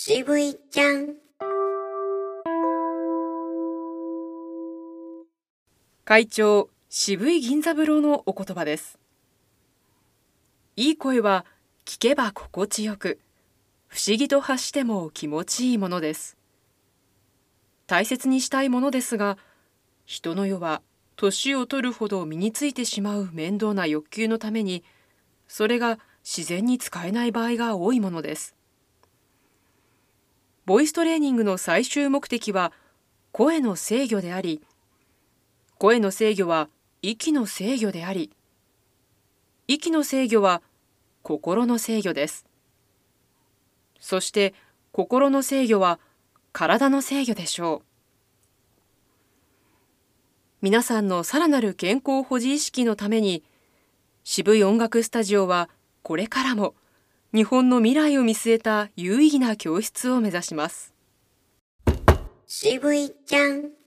渋いちゃん。会長渋い銀座風呂のお言葉です。いい声は聞けば心地よく不思議と発しても気持ちいいものです。大切にしたいものですが人の世は年を取るほど身についてしまう面倒な欲求のためにそれが自然に使えない場合が多いものです。ボイストレーニングの最終目的は声の制御であり声の制御は息の制御であり息の制御は心の制御です。そして心の制御は体の制御でしょう。皆さんのさらなる健康保持意識のために渋い音楽スタジオはこれからも日本の未来を見据えた有意義な教室を目指します。渋いちゃん。